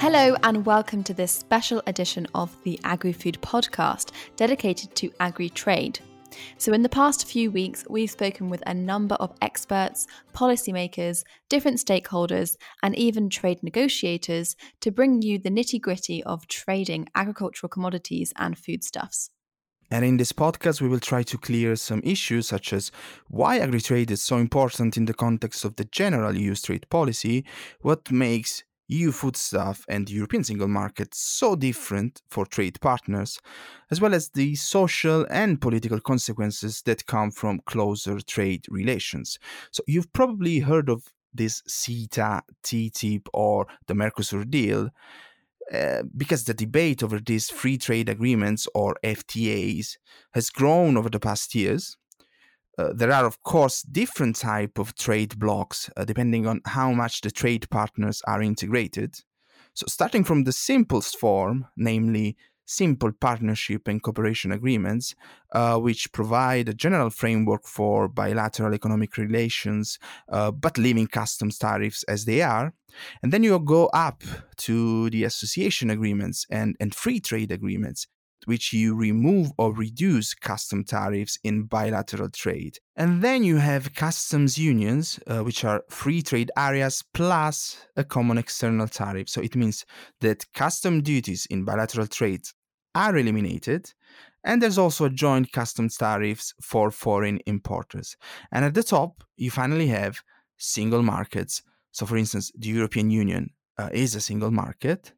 Hello, and welcome to this special edition of the Agri Food podcast dedicated to agri trade. So, in the past few weeks, we've spoken with a number of experts, policymakers, different stakeholders, and even trade negotiators to bring you the nitty gritty of trading agricultural commodities and foodstuffs. And in this podcast, we will try to clear some issues such as why agri trade is so important in the context of the general EU trade policy, what makes EU foodstuff and the European single market so different for trade partners, as well as the social and political consequences that come from closer trade relations. So, you've probably heard of this CETA, TTIP, or the Mercosur deal. Uh, because the debate over these free trade agreements or FTAs has grown over the past years, uh, there are of course different type of trade blocks uh, depending on how much the trade partners are integrated. So starting from the simplest form namely simple partnership and cooperation agreements uh, which provide a general framework for bilateral economic relations uh, but leaving customs tariffs as they are. And then you go up to the association agreements and, and free trade agreements which you remove or reduce custom tariffs in bilateral trade. And then you have customs unions, uh, which are free trade areas plus a common external tariff. So it means that custom duties in bilateral trade are eliminated. And there's also joint customs tariffs for foreign importers. And at the top, you finally have single markets. So, for instance, the European Union uh, is a single market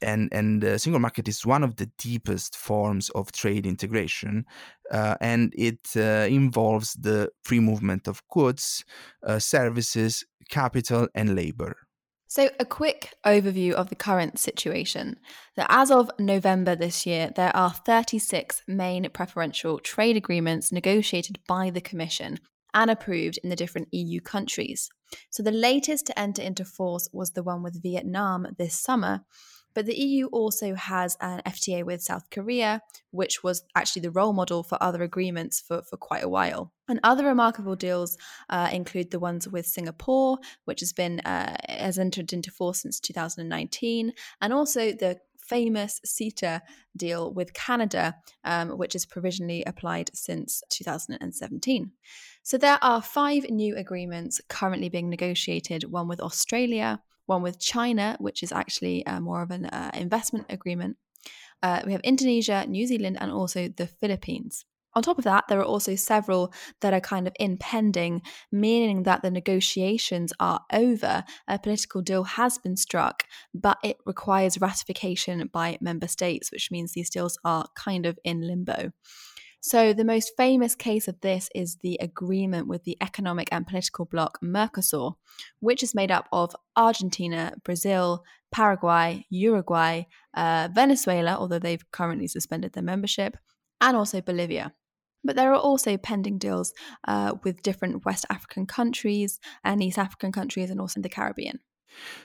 and and the single market is one of the deepest forms of trade integration, uh, and it uh, involves the free movement of goods, uh, services, capital, and labor. So, a quick overview of the current situation. That as of November this year, there are 36 main preferential trade agreements negotiated by the Commission and approved in the different EU countries. So, the latest to enter into force was the one with Vietnam this summer, but the EU also has an FTA with South Korea, which was actually the role model for other agreements for, for quite a while. And other remarkable deals uh, include the ones with Singapore, which has been uh, has entered into force since 2019, and also the famous CETA deal with Canada, um, which is provisionally applied since 2017. So there are five new agreements currently being negotiated one with Australia, one with China, which is actually uh, more of an uh, investment agreement. Uh, we have Indonesia, New Zealand, and also the Philippines. On top of that, there are also several that are kind of impending, meaning that the negotiations are over. A political deal has been struck, but it requires ratification by member states, which means these deals are kind of in limbo. So, the most famous case of this is the agreement with the economic and political bloc Mercosur, which is made up of Argentina, Brazil, Paraguay, Uruguay, uh, Venezuela, although they've currently suspended their membership, and also Bolivia. But there are also pending deals uh, with different West African countries and East African countries and also in the Caribbean.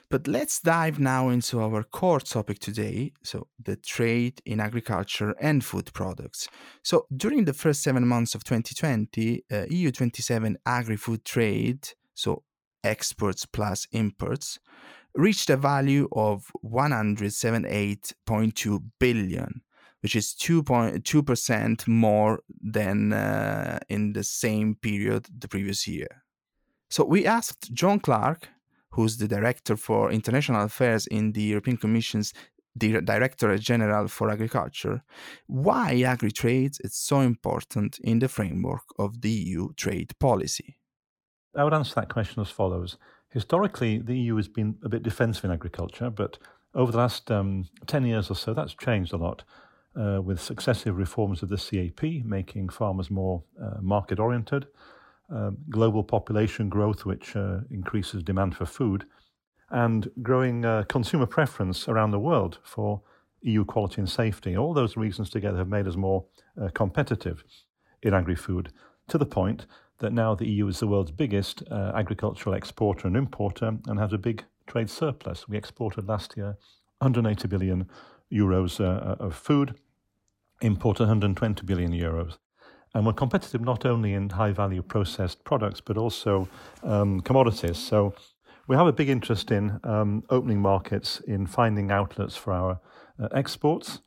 But let's dive now into our core topic today so, the trade in agriculture and food products. So, during the first seven months of 2020, uh, EU 27 agri food trade, so exports plus imports, reached a value of 178.2 billion, which is 2.2% more than uh, in the same period the previous year. So, we asked John Clarke who's the director for international affairs in the European Commission's Directorate General for Agriculture, why agri-trade is so important in the framework of the EU trade policy. I would answer that question as follows. Historically, the EU has been a bit defensive in agriculture, but over the last um, 10 years or so, that's changed a lot uh, with successive reforms of the CAP, making farmers more uh, market oriented, um, global population growth, which uh, increases demand for food, and growing uh, consumer preference around the world for EU quality and safety. All those reasons together have made us more uh, competitive in agri food to the point that now the EU is the world's biggest uh, agricultural exporter and importer and has a big trade surplus. We exported last year 180 billion euros uh, of food, imported 120 billion euros. And we're competitive not only in high value processed products, but also um, commodities. So We have a big interest in um, opening markets, in finding outlets for our uh, exports,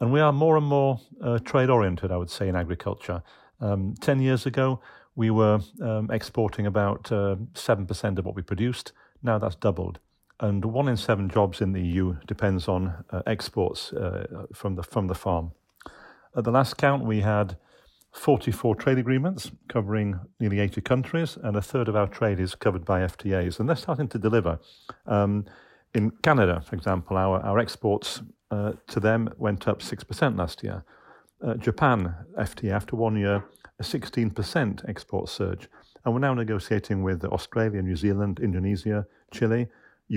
and we are more and more uh, trade oriented, I would say, in agriculture. Um, 10 years ago, we were um, exporting about uh, 7% of what we produced. Now that's doubled. And one in seven jobs in the EU depends on uh, exports uh, from, the, from the farm. At the last count, we had 44 trade agreements covering nearly 80 countries, and a third of our trade is covered by FTAs, and they're starting to deliver. Um, in Canada, for example, our, our exports uh, to them went up 6% last year. Uh, Japan, FTA, after one year, a 16% export surge. And we're now negotiating with Australia, New Zealand, Indonesia, Chile,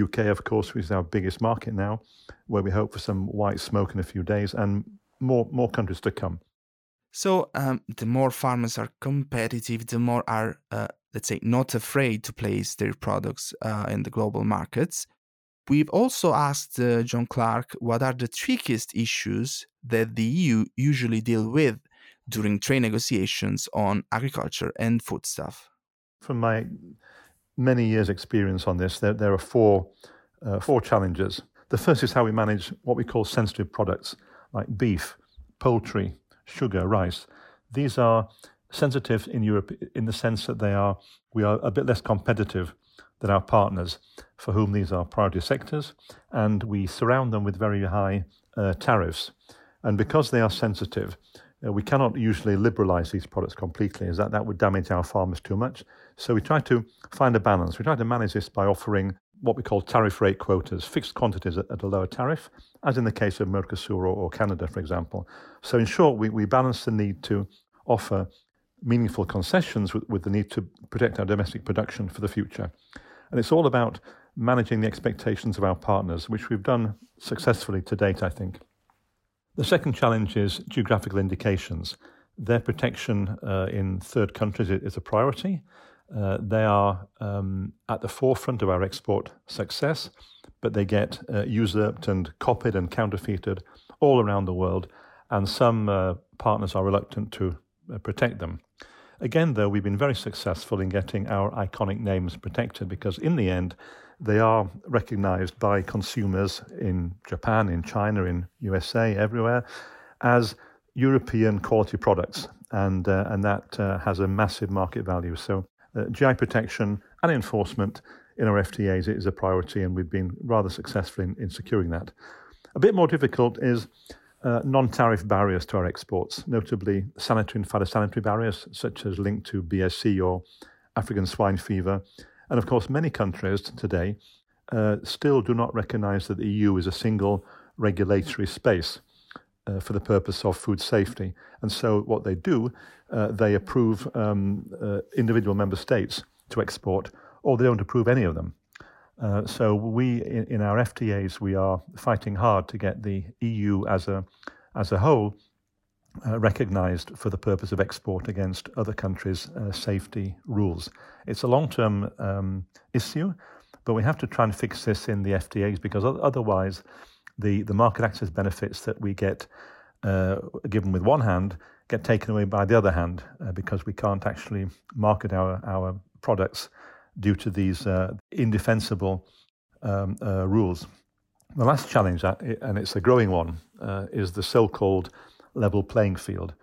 UK, of course, which is our biggest market now, where we hope for some white smoke in a few days, and more, more countries to come. So um, the more farmers are competitive, the more are, uh, let's say, not afraid to place their products uh, in the global markets. We've also asked uh, John Clarke what are the trickiest issues that the EU usually deal with during trade negotiations on agriculture and foodstuff. From my many years' experience on this, there, there are four, uh, four challenges. The first is how we manage what we call sensitive products like beef, poultry, sugar, rice. These are sensitive in Europe in the sense that they are we are a bit less competitive than our partners, for whom these are priority sectors, and we surround them with very high uh, tariffs. And because they are sensitive, uh, we cannot usually liberalize these products completely, as that, that would damage our farmers too much. So we try to find a balance. We try to manage this by offering what we call tariff rate quotas, fixed quantities at, at a lower tariff, as in the case of Mercosur or, Canada, for example. So, in short, we, we balance the need to offer meaningful concessions with, with the need to protect our domestic production for the future. And it's all about managing the expectations of our partners, which we've done successfully to date, I think. The second challenge is geographical indications. Their protection uh, in third countries is a priority, uh, they are um, at the forefront of our export success, but they get uh, usurped and copied and counterfeited all around the world, and some uh, partners are reluctant to uh, protect them. Again, though, we've been very successful in getting our iconic names protected because, in the end, they are recognized by consumers in Japan, in China, in USA, everywhere, as European quality products, and uh, and that uh, has a massive market value. So uh, GI protection and enforcement in our FTAs is a priority, and we've been rather successful in, in securing that. A bit more difficult is uh, non tariff barriers to our exports, notably sanitary and phytosanitary barriers, such as linked to BSE or African swine fever. And of course, many countries today uh, still do not recognize that the EU is a single regulatory space uh, for the purpose of food safety. And so, what they do, uh, they approve um, uh, individual member states to export, or they don't approve any of them. Uh, so, we in, in, our FTAs, we are fighting hard to get the EU as a as a whole uh, recognized for the purpose of export against other countries' uh, safety rules. It's a long term um, issue, but we have to try and fix this in the FTAs because otherwise the, the market access benefits that we get uh, given with one hand get taken away by the other hand uh, because we can't actually market our, our products due to these uh, indefensible um, uh, rules. The last challenge, uh, and it's a growing one, uh, is the so called level playing field.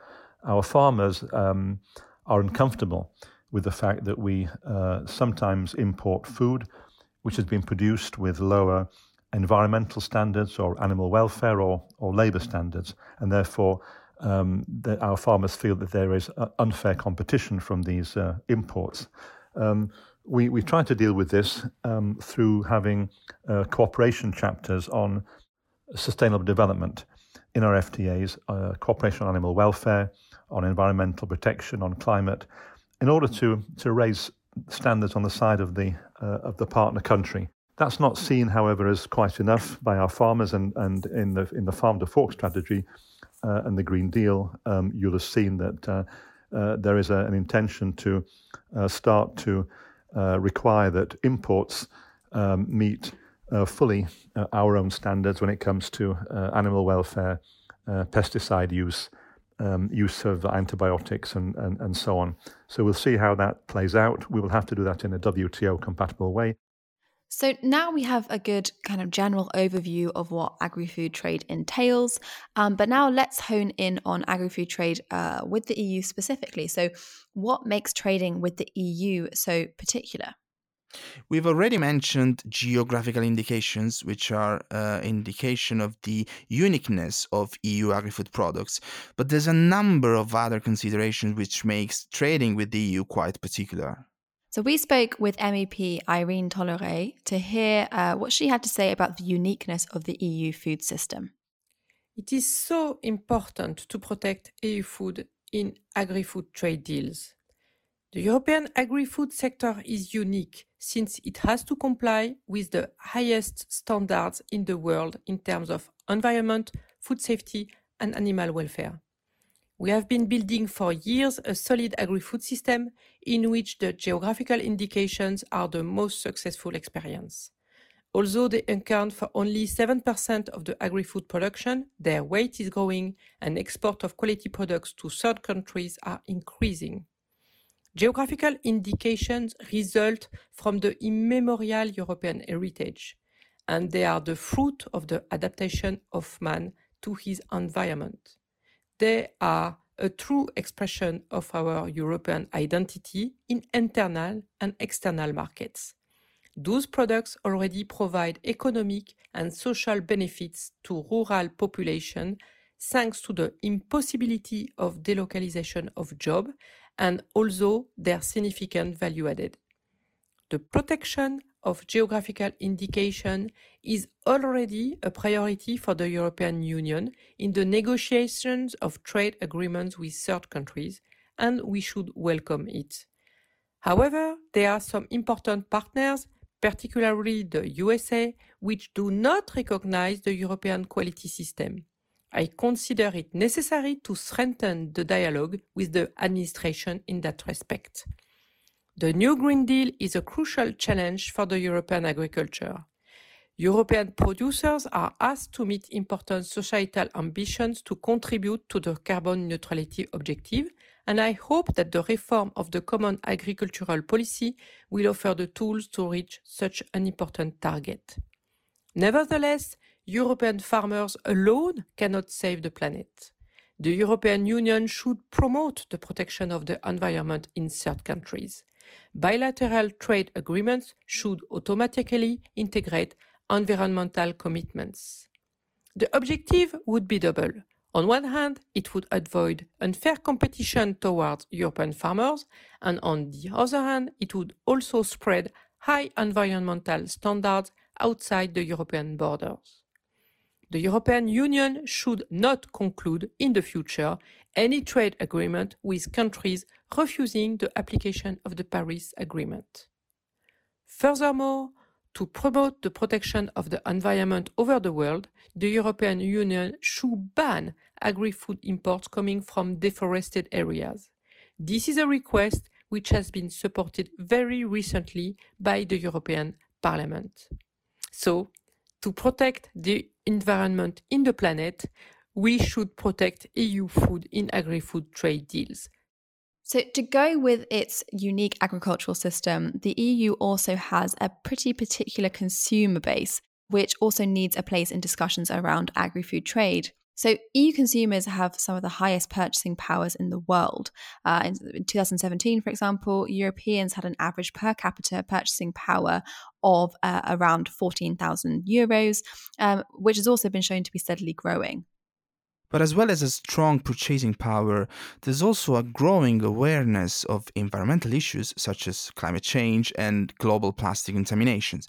Our farmers um, are uncomfortable with the fact that we sometimes import food which has been produced with lower environmental standards or animal welfare or, or labour standards, and therefore um, the, our farmers feel that there is uh, unfair competition from these uh, imports. Um, we, we try to deal with this um, through having uh, cooperation chapters on sustainable development in our FTAs, uh, cooperation on animal welfare, on environmental protection, on climate, in order to, to raise standards on the side of the, uh, of the partner country. That's not seen, however, as quite enough by our farmers, and, and in the in the farm to fork strategy uh, and the Green Deal, um, you'll have seen that uh, uh, there is a, an intention to uh, start to uh, require that imports um, meet uh, fully our own standards when it comes to animal welfare, pesticide use, um, use of antibiotics, and, and, and so on. So we'll see how that plays out. We will have to do that in a WTO compatible way. So now we have a good kind of general overview of what agri food trade entails. Um, but now let's hone in on agri food trade uh, with the EU specifically. So, what makes trading with the EU so particular? We've already mentioned geographical indications, which are uh, indication of the uniqueness of EU agri-food products, but there's a number of other considerations which makes trading with the EU quite particular. So we spoke with MEP Irene Tolleret to hear uh, what she had to say about the uniqueness of the EU food system. It is so important to protect EU food in agri-food trade deals. The European agri-food sector is unique since it has to comply with the highest standards in the world in terms of environment, food safety, and animal welfare. We have been building for years a solid agri-food system in which the geographical indications are the most successful experience. Although they account for only 7% of the agri-food production, their weight is growing and export of quality products to third countries are increasing. Geographical indications result from the immemorial European heritage, and they are the fruit of the adaptation of man to his environment. They are a true expression of our European identity in internal and external markets. Those products already provide economic and social benefits to rural population thanks to the impossibility of delocalization of jobs and also their significant value added. The protection of geographical indication is already a priority for the European Union in the negotiations of trade agreements with third countries, and we should welcome it. However, there are some important partners, particularly the USA, which do not recognize the European quality system. I consider it necessary to strengthen the dialogue with the administration in that respect. The new Green Deal is a crucial challenge for the European agriculture. European producers are asked to meet important societal ambitions to contribute to the carbon neutrality objective, and I hope that the reform of the common agricultural policy will offer the tools to reach such an important target. Nevertheless, European farmers alone cannot save the planet. The European Union should promote the protection of the environment in third countries bilateral trade agreements should automatically integrate environmental commitments. The objective would be double. On one hand, it would avoid unfair competition towards European farmers, and on the other hand, it would also spread high environmental standards outside the European borders. The European Union should not conclude in the future any trade agreement with countries refusing the application of the Paris Agreement. Furthermore, to promote the protection of the environment over the world, the European Union should ban agri-food imports coming from deforested areas. This is a request which has been supported very recently by the European Parliament. So, to protect the environment in the planet, we should protect EU food in agri-food trade deals. So, to go with its unique agricultural system, the EU also has a pretty particular consumer base, which also needs a place in discussions around agri food trade. So, EU consumers have some of the highest purchasing powers in the world. Uh, in, in 2017, for example, Europeans had an average per capita purchasing power of uh, around 14,000 euros, um, which has also been shown to be steadily growing. But as well as a strong purchasing power, there's also a growing awareness of environmental issues such as climate change and global plastic contaminations.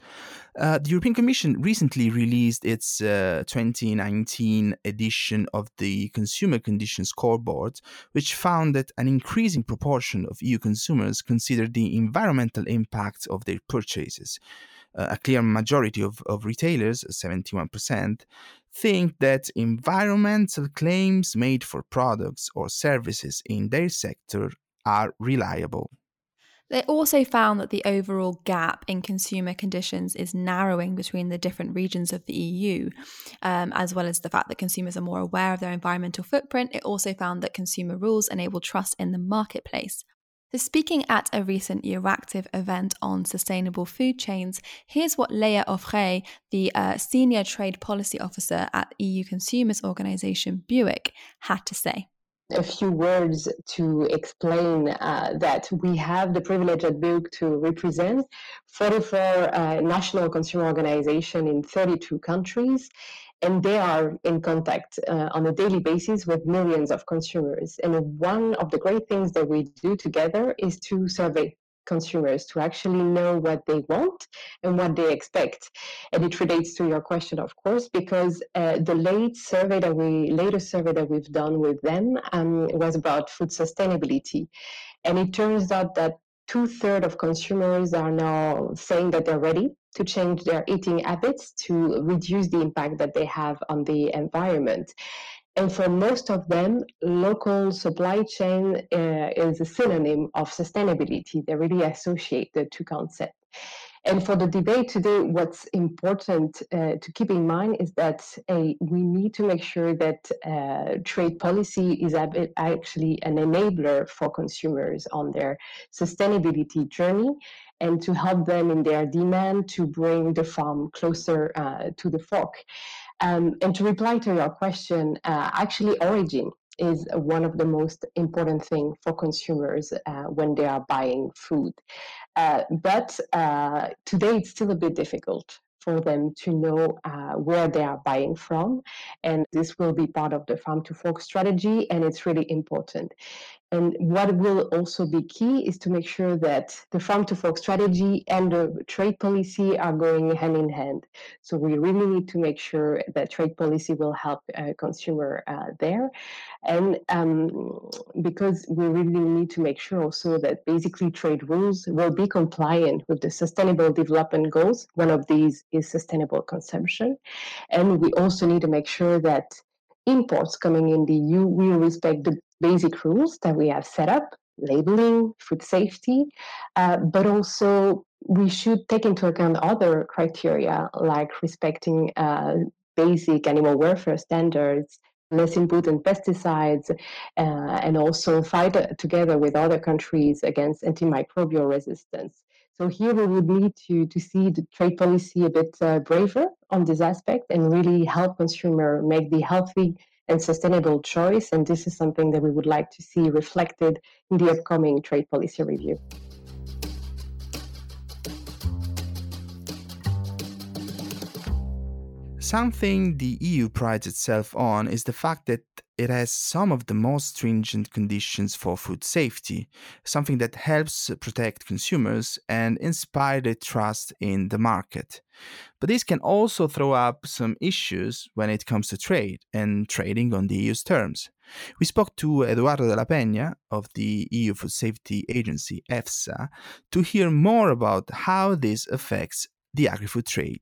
Uh, the European Commission recently released its uh, 2019 edition of the Consumer Condition Scoreboard, which found that an increasing proportion of EU consumers consider the environmental impact of their purchases. A clear majority of, of retailers, 71%, think that environmental claims made for products or services in their sector are reliable. They also found that the overall gap in consumer conditions is narrowing between the different regions of the EU, um, as well as the fact that consumers are more aware of their environmental footprint. It also found that consumer rules enable trust in the marketplace. Speaking at a recent Euractiv event on sustainable food chains, here's what Léa Auffret, the uh, senior trade policy officer at EU consumers organisation BEUC, had to say. A few words to explain uh, that we have the privilege at BEUC to represent 44 uh, national consumer organizations in 32 countries and they are in contact uh, on a daily basis with millions of consumers. And one of the great things that we do together is to survey consumers to actually know what they want and what they expect. And it relates to your question, of course, because uh, the late survey that we latest survey that we've done with them um, was about food sustainability, and it turns out that two thirds of consumers are now saying that they're ready to change their eating habits to reduce the impact that they have on the environment. And for most of them, local supply chain uh, is a synonym of sustainability. They really associate the two concepts. And for the debate today, what's important uh, to keep in mind is that uh, we need to make sure that uh, trade policy is actually an enabler for consumers on their sustainability journey and to help them in their demand to bring the farm closer uh, to the fork. Um, and to reply to your question, uh, actually, origin is one of the most important thing for consumers uh, when they are buying food. Uh, but uh, today it's still a bit difficult for them to know uh, where they are buying from. And this will be part of the farm to fork strategy, and it's really important. And what will also be key is to make sure that the farm to fork strategy and the trade policy are going hand in hand. So we really need to make sure that trade policy will help uh, consumer uh, there. And um, because we really need to make sure also that basically trade rules will be compliant with the sustainable development goals. One of these is sustainable consumption. And we also need to make sure that imports coming in the EU will respect the basic rules that we have set up labeling, food safety, uh, but also we should take into account other criteria like respecting uh, basic animal welfare standards, less input and pesticides, uh, and also fight together with other countries against antimicrobial resistance. So here we would need to, to see the trade policy a bit uh, braver on this aspect and really help consumer make the healthy and sustainable choice. And this is something that we would like to see reflected in the upcoming trade policy review. Something the EU prides itself on is the fact that it has some of the most stringent conditions for food safety, something that helps protect consumers and inspire their trust in the market. But this can also throw up some issues when it comes to trade and trading on the EU's terms. We spoke to Eduardo de la Peña of the EU Food Safety Agency, EFSA, to hear more about how this affects the agri food trade.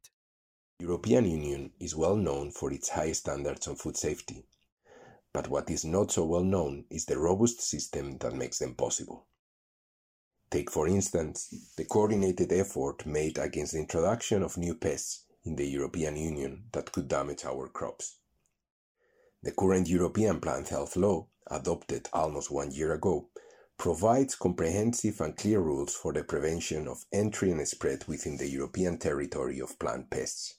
European Union is well known for its high standards on food safety but what is not so well known is the robust system that makes them possible. Take, for instance, the coordinated effort made against the introduction of new pests in the European Union that could damage our crops. The current European plant health law, adopted almost one year ago, provides comprehensive and clear rules for the prevention of entry and spread within the European territory of plant pests.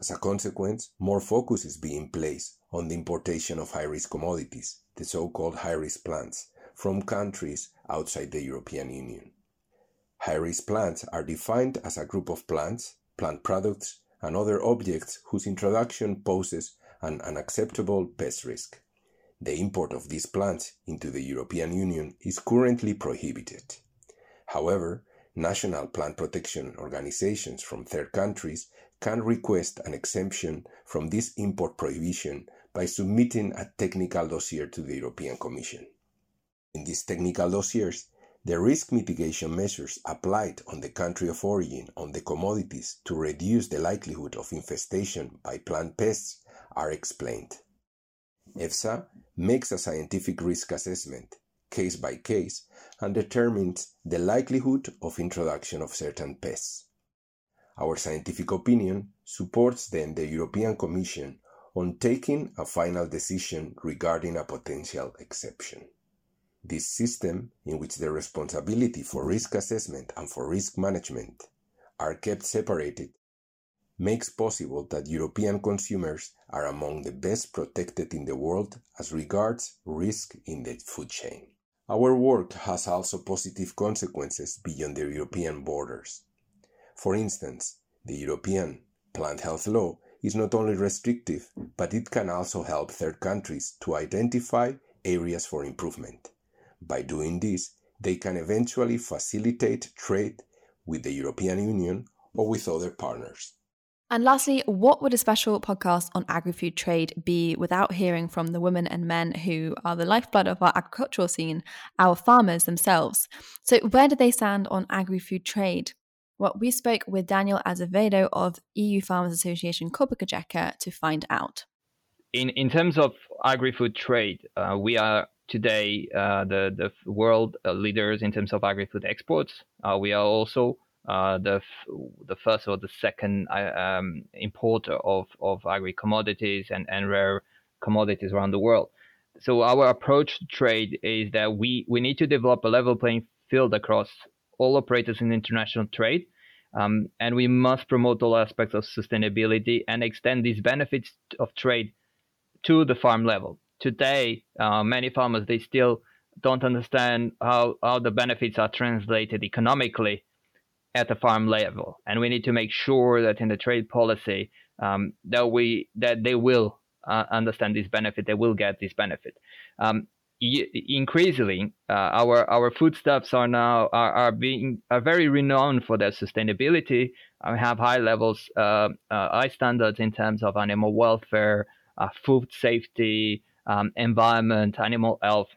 As a consequence, more focus is being placed on the importation of high-risk commodities, the so-called high-risk plants, from countries outside the European Union. High-risk plants are defined as a group of plants, plant products, and other objects whose introduction poses an unacceptable pest risk. The import of these plants into the European Union is currently prohibited. However, national plant protection organizations from third countries can request an exemption from this import prohibition by submitting a technical dossier to the European Commission. In these technical dossiers, the risk mitigation measures applied on the country of origin on the commodities to reduce the likelihood of infestation by plant pests are explained. EFSA makes a scientific risk assessment, case by case, and determines the likelihood of introduction of certain pests. Our scientific opinion supports then the European Commission on taking a final decision regarding a potential exception. This system, in which the responsibility for risk assessment and for risk management are kept separated, makes possible that European consumers are among the best protected in the world as regards risk in the food chain. Our work has also positive consequences beyond the European borders. For instance, the European plant health law is not only restrictive, but it can also help third countries to identify areas for improvement. By doing this, they can eventually facilitate trade with the European Union or with other partners. And lastly, what would a special podcast on agri food trade be without hearing from the women and men who are the lifeblood of our agricultural scene, our farmers themselves? So, where do they stand on agri food trade? Well, we spoke with Daniel Azevedo of EU Farmers Association Copa to find out. In, in terms of agri food trade, uh, we are today uh, the, the world uh, leaders in terms of agri food exports. Uh, we are also uh, the the first or the second uh, um, importer of of agri commodities and, and rare commodities around the world. So our approach to trade is that we we need to develop a level playing field across all operators in international trade, um, and we must promote all aspects of sustainability and extend these benefits of trade to the farm level. Today, uh, many farmers they still don't understand how, how the benefits are translated economically at the farm level, and we need to make sure that in the trade policy um, that we that they will uh, understand this benefit, they will get this benefit. Um, increasingly, uh, our our foodstuffs are now are, are being are very renowned for their sustainability. We have high levels, uh, uh high standards in terms of animal welfare, uh, food safety, um, environment, animal health,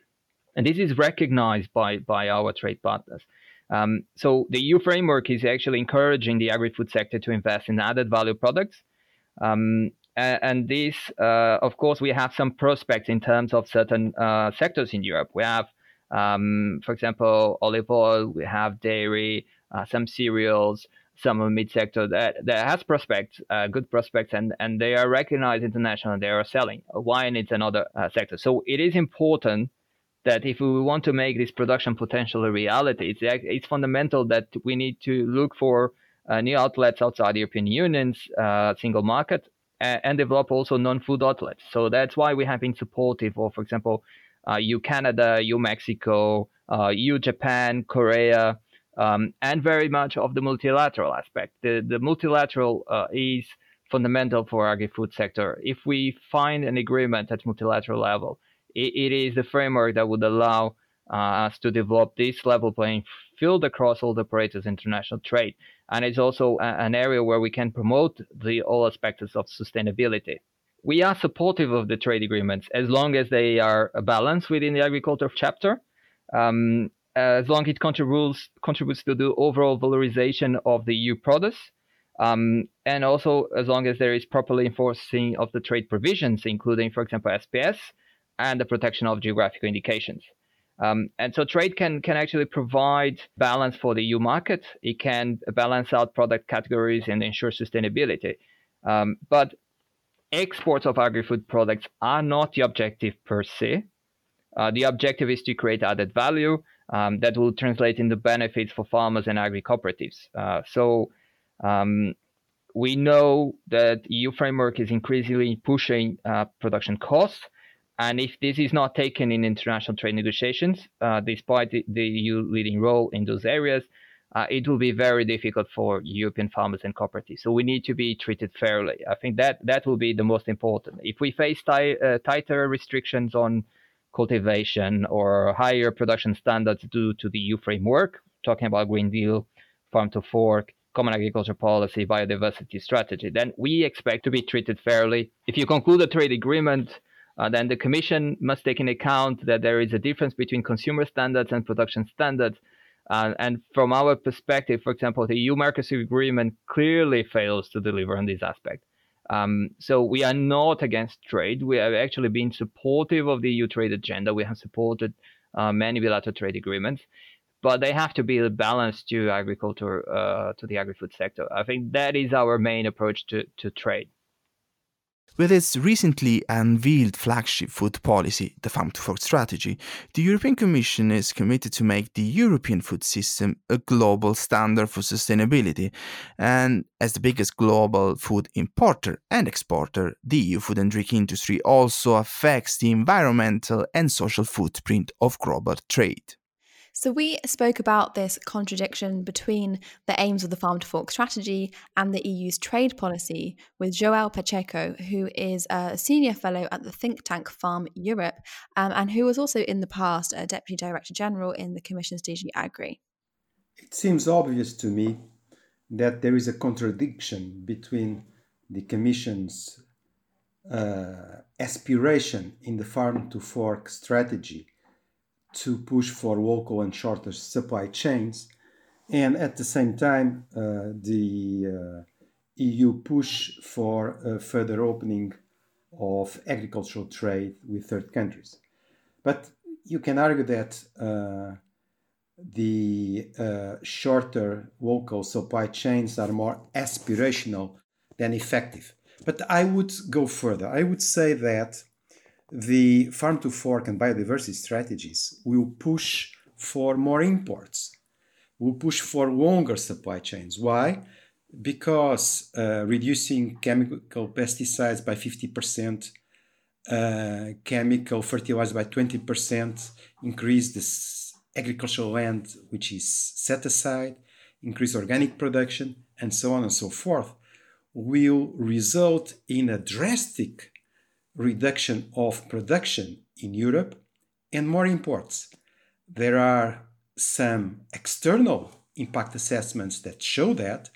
and this is recognized by by our trade partners. Um, so the EU framework is actually encouraging the agri-food sector to invest in added value products. Um, and, and this, uh, of course, we have some prospects in terms of certain uh, sectors in Europe. We have, um, for example, olive oil, we have dairy, uh, some cereals, some meat sector that, that has prospects, uh, good prospects, and, and they are recognized internationally. They are selling. Wine is another uh, sector. So it is important that if we want to make this production potential a reality, it's, it's fundamental that we need to look for uh, new outlets outside the European Union's single market and, develop also non-food outlets. So that's why we have been supportive of, for example, uh, Canada, EU Mexico, uh, Japan, Korea, um, and very much of the multilateral aspect. The, the multilateral uh, is fundamental for agri-food sector. If we find an agreement at multilateral level, it, it is the framework that would allow uh, us to develop this level playing field across all the operators international trade. And it's also a, an area where we can promote the all aspects of sustainability. We are supportive of the trade agreements as long as they are balanced within the agriculture chapter. Um, as long as it contributes contributes to the overall valorization of the EU products, um, and also as long as there is properly enforcing of the trade provisions, including, for example, SPS, and the protection of geographical indications. Um, and so trade can can actually provide balance for the EU market. It can balance out product categories and ensure sustainability. Um, but exports of agri-food products are not the objective per se. Uh, the objective is to create added value um, that will translate into benefits for farmers and agri cooperatives. Uh, so um, we know that EU framework is increasingly pushing uh, production costs and if this is not taken in international trade negotiations, uh, despite the, the, EU leading role in those areas, uh, it will be very difficult for European farmers and cooperatives. So we need to be treated fairly. I think that that will be the most important. If we face t- uh, tighter restrictions on cultivation or higher production standards due to the EU framework, talking about Green Deal, Farm to Fork, Common Agriculture Policy, Biodiversity Strategy, then we expect to be treated fairly. If you conclude a trade agreement uh, then the Commission must take into account that there is a difference between consumer standards and production standards. Uh, and from our perspective, for example, the EU Mercosur agreement clearly fails to deliver on this aspect. Um, so we are not against trade. We have actually been supportive of the EU trade agenda. We have supported uh, many bilateral trade agreements, but they have to be balanced to agriculture, uh, to the agri-food sector. I think that is our main approach to, to trade. With its recently unveiled flagship food policy, the Farm to Fork strategy, the European Commission is committed to make the European food system a global standard for sustainability. And as the biggest global food importer and exporter, the EU food and drink industry also affects the environmental and social footprint of global trade. So, we spoke about this contradiction between the aims of the Farm to Fork strategy and the EU's trade policy with Joao Pacheco, who is a senior fellow at the think tank Farm Europe um, and who was also in the past a deputy director general in the Commission's DG Agri. It seems obvious to me that there is a contradiction between the Commission's uh, aspiration in the Farm to Fork strategy to push for local and shorter supply chains, and at the same time, uh, the uh, EU push for a further opening of agricultural trade with third countries. But you can argue that uh, the uh, shorter local supply chains are more aspirational than effective. But I would go further. I would say that the farm to fork and biodiversity strategies will push for more imports, will push for longer supply chains. Why? Because uh, reducing chemical pesticides by 50%, uh, chemical fertilizers by 20%, increase the agricultural land which is set aside, increase organic production, and so on and so forth, will result in a drastic reduction of production in Europe and more imports. There are some external impact assessments that show that.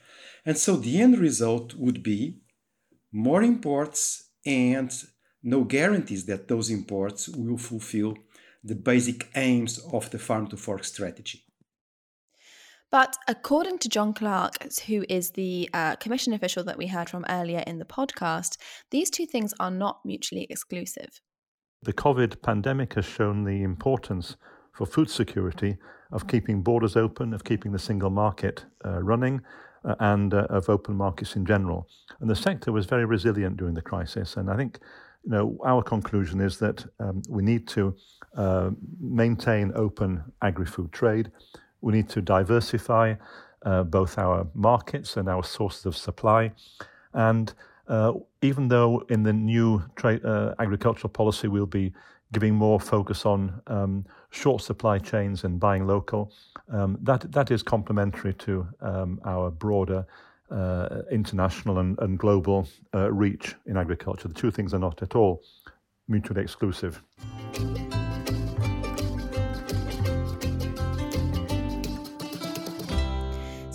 And so the end result would be more imports and no guarantees that those imports will fulfill the basic aims of the farm to fork strategy. But according to John Clarke, who is the uh, commission official that we heard from earlier in the podcast, these two things are not mutually exclusive. The COVID pandemic has shown the importance for food security of keeping borders open, of keeping the single market uh, running, uh, and uh, of open markets in general. And the sector was very resilient during the crisis. And I think, you know, our conclusion is that um, we need to uh, maintain open agri-food trade. We need to diversify uh, both our markets and our sources of supply. And uh, even though in the new trade, uh, agricultural policy we'll be giving more focus on um, short supply chains and buying local, um, that that is complementary to um, our broader uh, international and, and global uh, reach in agriculture. The two things are not at all mutually exclusive.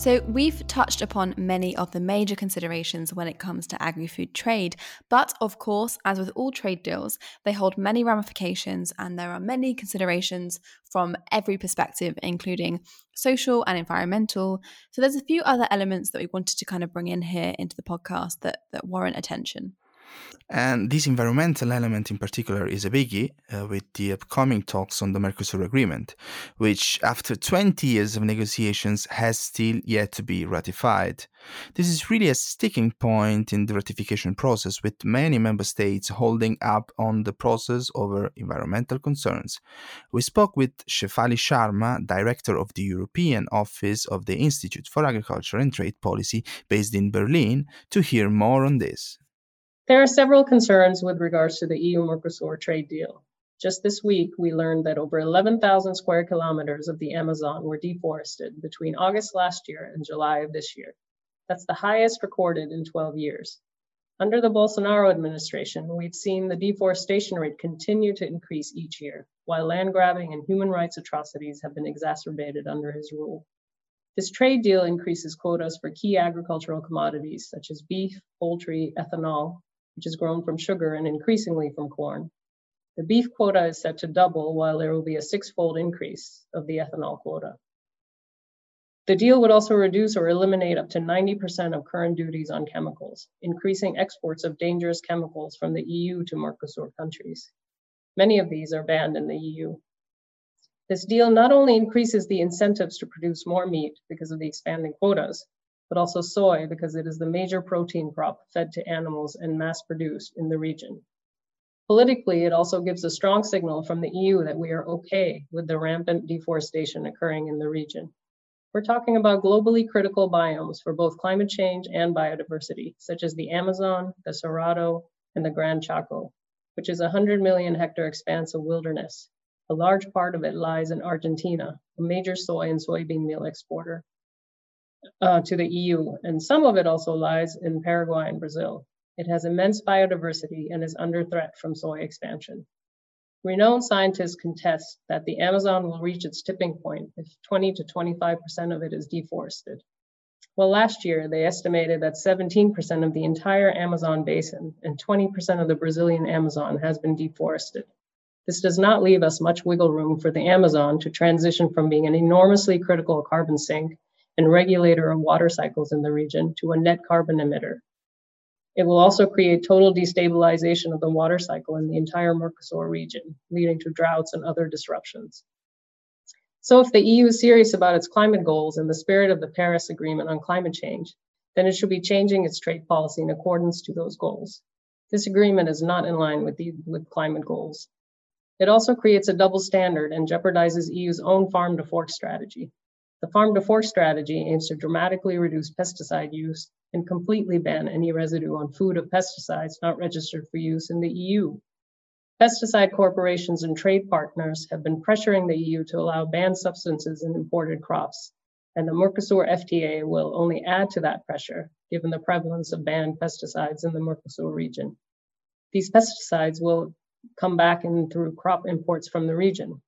So, we've touched upon many of the major considerations when it comes to agri food trade. But of course, as with all trade deals, they hold many ramifications and there are many considerations from every perspective, including social and environmental. So, there's a few other elements that we wanted to kind of bring in here into the podcast that, that warrant attention. And this environmental element in particular is a biggie uh, with the upcoming talks on the Mercosur agreement, which, after 20 years of negotiations, has still yet to be ratified. This is really a sticking point in the ratification process, with many member states holding up on the process over environmental concerns. We spoke with Shefali Sharma, director of the European Office of the Institute for Agriculture and Trade Policy, based in Berlin, to hear more on this. There are several concerns with regards to the EU Mercosur trade deal. Just this week, we learned that over 11,000 square kilometers of the Amazon were deforested between August last year and July of this year. That's the highest recorded in 12 years. Under the Bolsonaro administration, we've seen the deforestation rate continue to increase each year, while land grabbing and human rights atrocities have been exacerbated under his rule. This trade deal increases quotas for key agricultural commodities such as beef, poultry, ethanol, which is grown from sugar and increasingly from corn. The beef quota is set to double, while there will be a six-fold increase of the ethanol quota. The deal would also reduce or eliminate up to 90% of current duties on chemicals, increasing exports of dangerous chemicals from the EU to Mercosur countries. Many of these are banned in the EU. This deal not only increases the incentives to produce more meat because of the expanding quotas, but also soy because it is the major protein crop fed to animals and mass produced in the region. Politically, it also gives a strong signal from the EU that we are okay with the rampant deforestation occurring in the region. We're talking about globally critical biomes for both climate change and biodiversity, such as the Amazon, the Cerrado, and the Gran Chaco, which is a 100 million hectare expanse of wilderness. A large part of it lies in Argentina, a major soy and soybean meal exporter uh, to the EU, and some of it also lies in Paraguay and Brazil. It has immense biodiversity and is under threat from soy expansion. Renowned scientists contest that the Amazon will reach its tipping point if 20 to 25% of it is deforested. Well, last year, they estimated that 17% of the entire Amazon basin and 20% of the Brazilian Amazon has been deforested. This does not leave us much wiggle room for the Amazon to transition from being an enormously critical carbon sink and regulator of water cycles in the region to a net carbon emitter. It will also create total destabilization of the water cycle in the entire Mercosur region, leading to droughts and other disruptions. So, if the EU is serious about its climate goals in the spirit of the Paris Agreement on climate change, then it should be changing its trade policy in accordance to those goals. This agreement is not in line with, the, with climate goals. It also creates a double standard and jeopardizes EU's own farm to fork strategy. The farm to fork strategy aims to dramatically reduce pesticide use and completely ban any residue on food of pesticides not registered for use in the EU. Pesticide corporations and trade partners have been pressuring the EU to allow banned substances in imported crops, and the Mercosur FTA will only add to that pressure, given the prevalence of banned pesticides in the Mercosur region. These pesticides will come back in through crop imports from the region,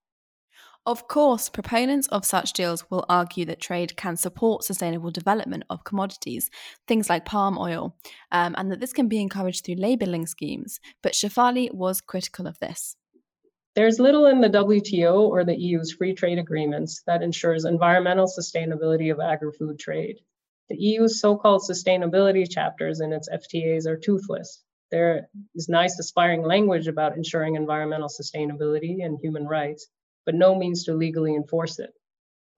of course, proponents of such deals will argue that trade can support sustainable development of commodities, things like palm oil, um, and that this can be encouraged through labelling schemes. But Shefali was critical of this. There's little in the WTO or the EU's free trade agreements that ensures environmental sustainability of agri food trade. The EU's so called sustainability chapters in its FTAs are toothless. There is nice aspiring language about ensuring environmental sustainability and human rights, but no means to legally enforce it.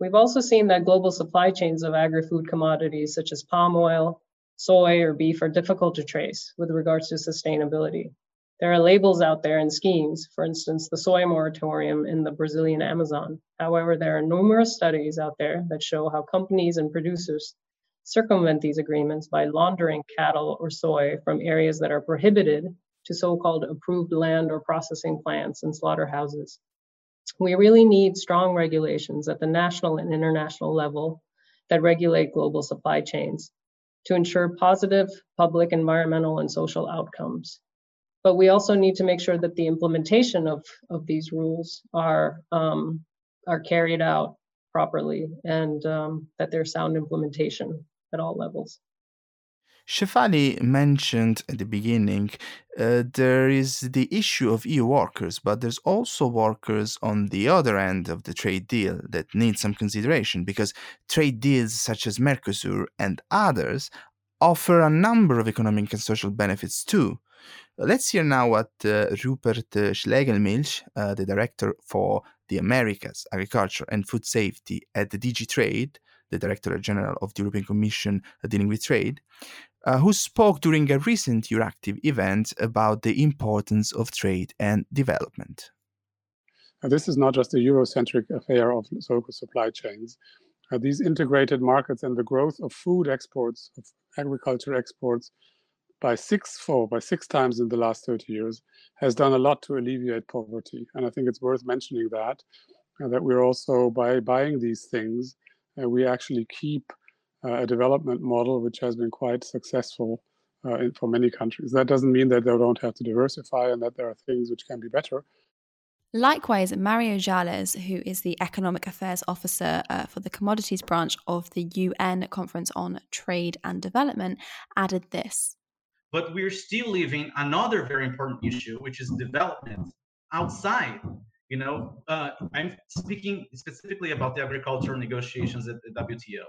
We've also seen that global supply chains of agri food commodities such as palm oil, soy, or beef are difficult to trace with regards to sustainability. There are labels out there and schemes, for instance, the soy moratorium in the Brazilian Amazon. However, there are numerous studies out there that show how companies and producers circumvent these agreements by laundering cattle or soy from areas that are prohibited to so called approved land or processing plants and slaughterhouses. We really need strong regulations at the national and international level that regulate global supply chains to ensure positive public, environmental, and social outcomes. But we also need to make sure that the implementation of, of these rules are, um, are carried out properly and um, that there's sound implementation at all levels. Shefali mentioned at the beginning uh, there is the issue of EU workers, but there's also workers on the other end of the trade deal that need some consideration because trade deals such as Mercosur and others offer a number of economic and social benefits too. Let's hear now what uh, Rupert Schlegelmilch, uh, the director for the Americas, Agriculture and Food Safety at the DG Trade, the Director General of the European Commission dealing with trade, uh, who spoke during a recent Euractiv event about the importance of trade and development. This is not just a Eurocentric affair of local supply chains. Uh, these integrated markets and the growth of food exports, of agriculture exports, by sixfold, by six times in the last 30 years, has done a lot to alleviate poverty. And I think it's worth mentioning that, uh, that we're also, by buying these things, uh, we actually keep a development model which has been quite successful uh, in, for many countries. That doesn't mean that they don't have to diversify and that there are things which can be better. Likewise, Mario Jales, who is the Economic Affairs Officer uh, for the Commodities Branch of the UN Conference on Trade and Development, added this. But we're still leaving another very important issue, which is development outside. You know, uh, I'm speaking specifically about the agricultural negotiations at the WTO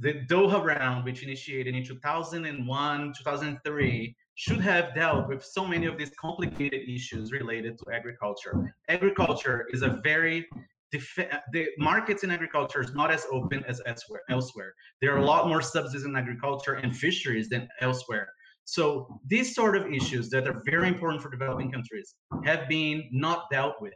the Doha round, which initiated in 2001, 2003, should have dealt with so many of these complicated issues related to agriculture. Agriculture is a very the markets in agriculture is not as open as elsewhere. Elsewhere, there are a lot more subsidies in agriculture and fisheries than elsewhere. So these sort of issues that are very important for developing countries have been not dealt with.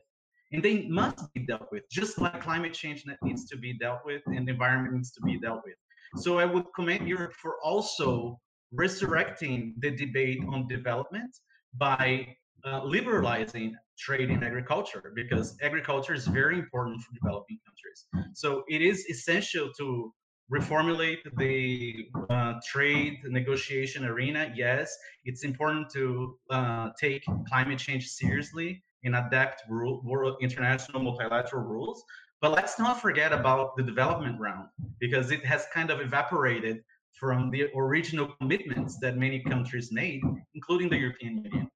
And they must be dealt with, just like climate change that needs to be dealt with and the environment needs to be dealt with. So I would commend Europe for also resurrecting the debate on development by uh, liberalizing trade in agriculture because agriculture is very important for developing countries. So it is essential to reformulate the uh, trade negotiation arena. Yes, it's important to uh, take climate change seriously and adapt rule, world, international multilateral rules. But let's not forget about the development round because it has kind of evaporated from the original commitments that many countries made, including the European Union.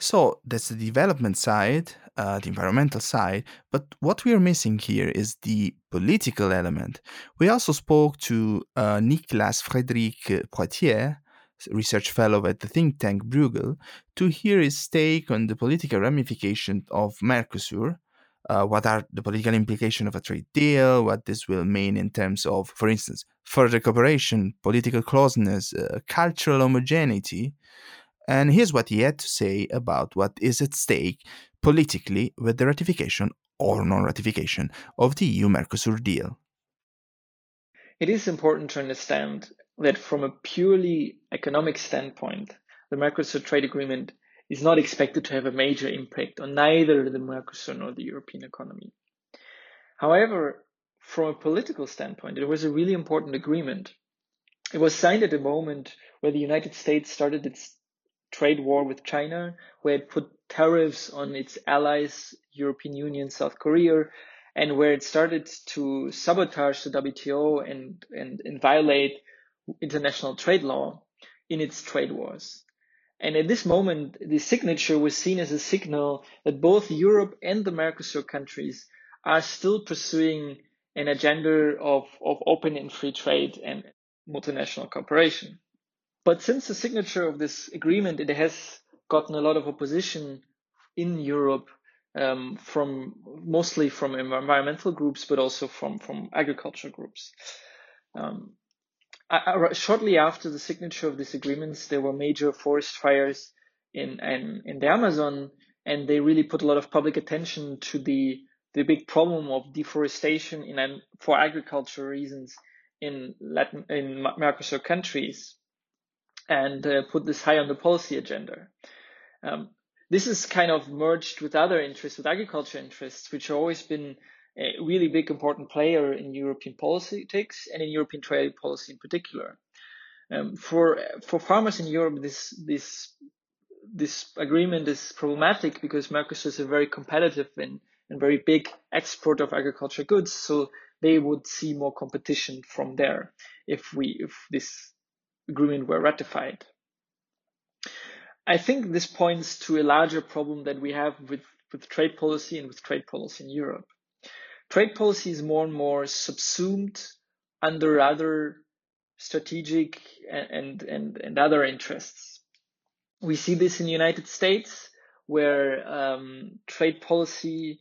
So that's the development side, uh, the environmental side. But what we are missing here is the political element. We also spoke to uh, Niclas Frédéric Poitier, research fellow at the think tank Bruegel, to hear his take on the political ramifications of Mercosur. Uh, what are the political implications of a trade deal? What this will mean in terms of, for instance, further cooperation, political closeness, uh, cultural homogeneity, and here's what he had to say about what is at stake politically with the ratification or non ratification of the EU Mercosur deal. It is important to understand that from a purely economic standpoint, the Mercosur trade agreement is not expected to have a major impact on neither the Mercosur nor the European economy. However, from a political standpoint, it was a really important agreement. It was signed at a moment where the United States started its trade war with China, where it put tariffs on its allies, European Union, South Korea, and where it started to sabotage the WTO and, and, and violate international trade law in its trade wars. And at this moment, the signature was seen as a signal that both Europe and the Mercosur countries are still pursuing an agenda of, of open and free trade and multinational cooperation. But since the signature of this agreement, it has gotten a lot of opposition in Europe um, from mostly from environmental groups, but also from from agriculture groups. Um, I, I, shortly after the signature of these agreements, there were major forest fires in, in in the Amazon, and they really put a lot of public attention to the the big problem of deforestation in for agricultural reasons in Latin in Mercosur countries and uh, put this high on the policy agenda. Um, this is kind of merged with other interests, with agriculture interests, which have always been a really big important player in European politics and in European trade policy in particular. Um, for for farmers in Europe, this this this agreement is problematic because Mercosur is a very competitive and, and very big exporter of agricultural goods, so they would see more competition from there if we if this agreement were ratified. I think this points to a larger problem that we have with, with trade policy and with trade policy in Europe. Trade policy is more and more subsumed under other strategic and, and, and other interests. We see this in the United States, where um, trade policy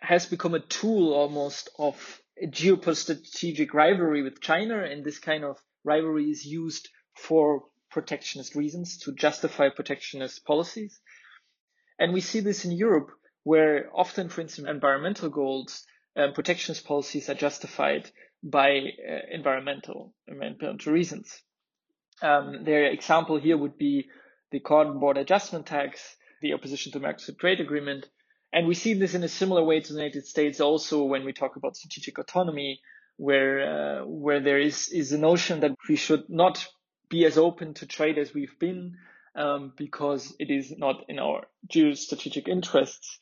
has become a tool almost of geostrategic rivalry with China, and this kind of rivalry is used for protectionist reasons to justify protectionist policies. And we see this in Europe, where often, for instance, environmental goals, um, protectionist policies are justified by uh, environmental, environmental reasons. Um, their example here would be the carbon border adjustment tax, the opposition to the Mercosur trade agreement. And we see this in a similar way to the United States also when we talk about strategic autonomy, where uh, where there is is a notion that we should not be as open to trade as we've been um, because it is not in our geostrategic interests,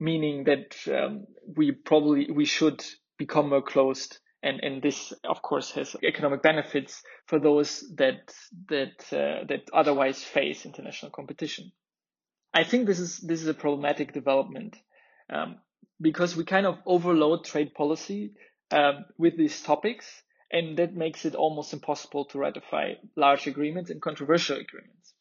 meaning that um, we probably we should become more closed. And, and this, of course, has economic benefits for those that that uh, that otherwise face international competition. I think this is this is a problematic development um, because we kind of overload trade policy um, with these topics and that makes it almost impossible to ratify large agreements and controversial agreements.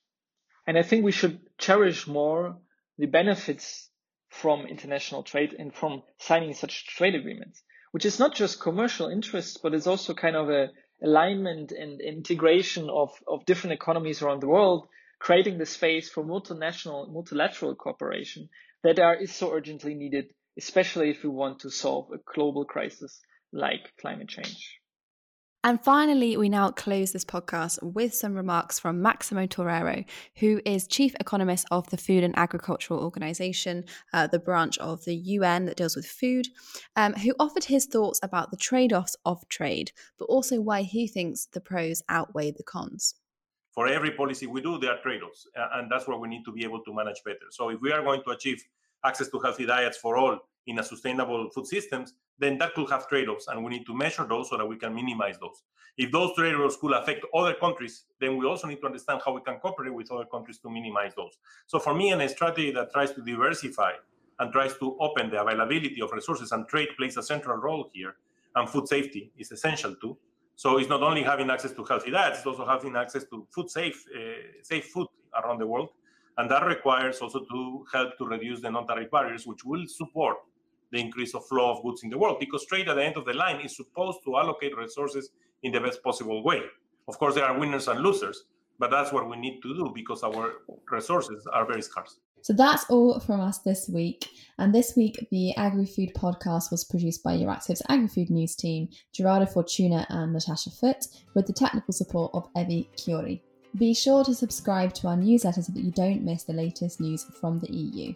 And I think we should cherish more the benefits from international trade and from signing such trade agreements, which is not just commercial interests, but is also kind of a alignment and integration of, of different economies around the world, creating the space for multinational, multilateral cooperation that are, is so urgently needed, especially if we want to solve a global crisis like climate change. And finally, we now close this podcast with some remarks from Maximo Torero, who is Chief Economist of the Food and Agricultural Organization, uh, the branch of the UN that deals with food, um, who offered his thoughts about the trade offs of trade, but also why he thinks the pros outweigh the cons. For every policy we do, there are trade offs, and that's what we need to be able to manage better. So, if we are going to achieve access to healthy diets for all in a sustainable food systems, then that could have trade-offs, and we need to measure those so that we can minimize those. If those trade-offs could affect other countries, then we also need to understand how we can cooperate with other countries to minimize those. So for me, a strategy that tries to diversify and tries to open the availability of resources and trade plays a central role here, and food safety is essential too. So it's not only having access to healthy diets, it's also having access to food safe, uh, safe food around the world. And that requires also to help to reduce the non-tariff barriers, which will support the increase of flow of goods in the world because trade at the end of the line is supposed to allocate resources in the best possible way. Of course, there are winners and losers, but that's what we need to do because our resources are very scarce. So that's all from us this week. And this week, the Agri Food podcast was produced by Euractiv's Agri Food News team, Gerardo Fortuna and Natasha Foote, with the technical support of Evie Chiori. Be sure to subscribe to our newsletter so that you don't miss the latest news from the EU.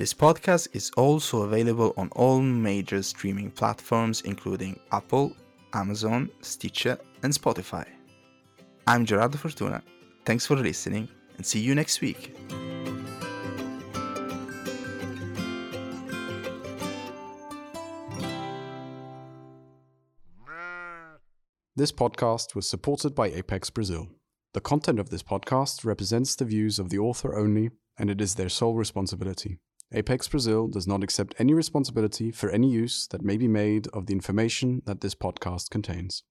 This podcast is also available on all major streaming platforms, including Apple, Amazon, Stitcher, and Spotify. I'm Gerardo Fortuna. Thanks for listening, and see you next week. This podcast was supported by Apex Brazil. The content of this podcast represents the views of the author only, and it is their sole responsibility. Apex Brazil does not accept any responsibility for any use that may be made of the information that this podcast contains.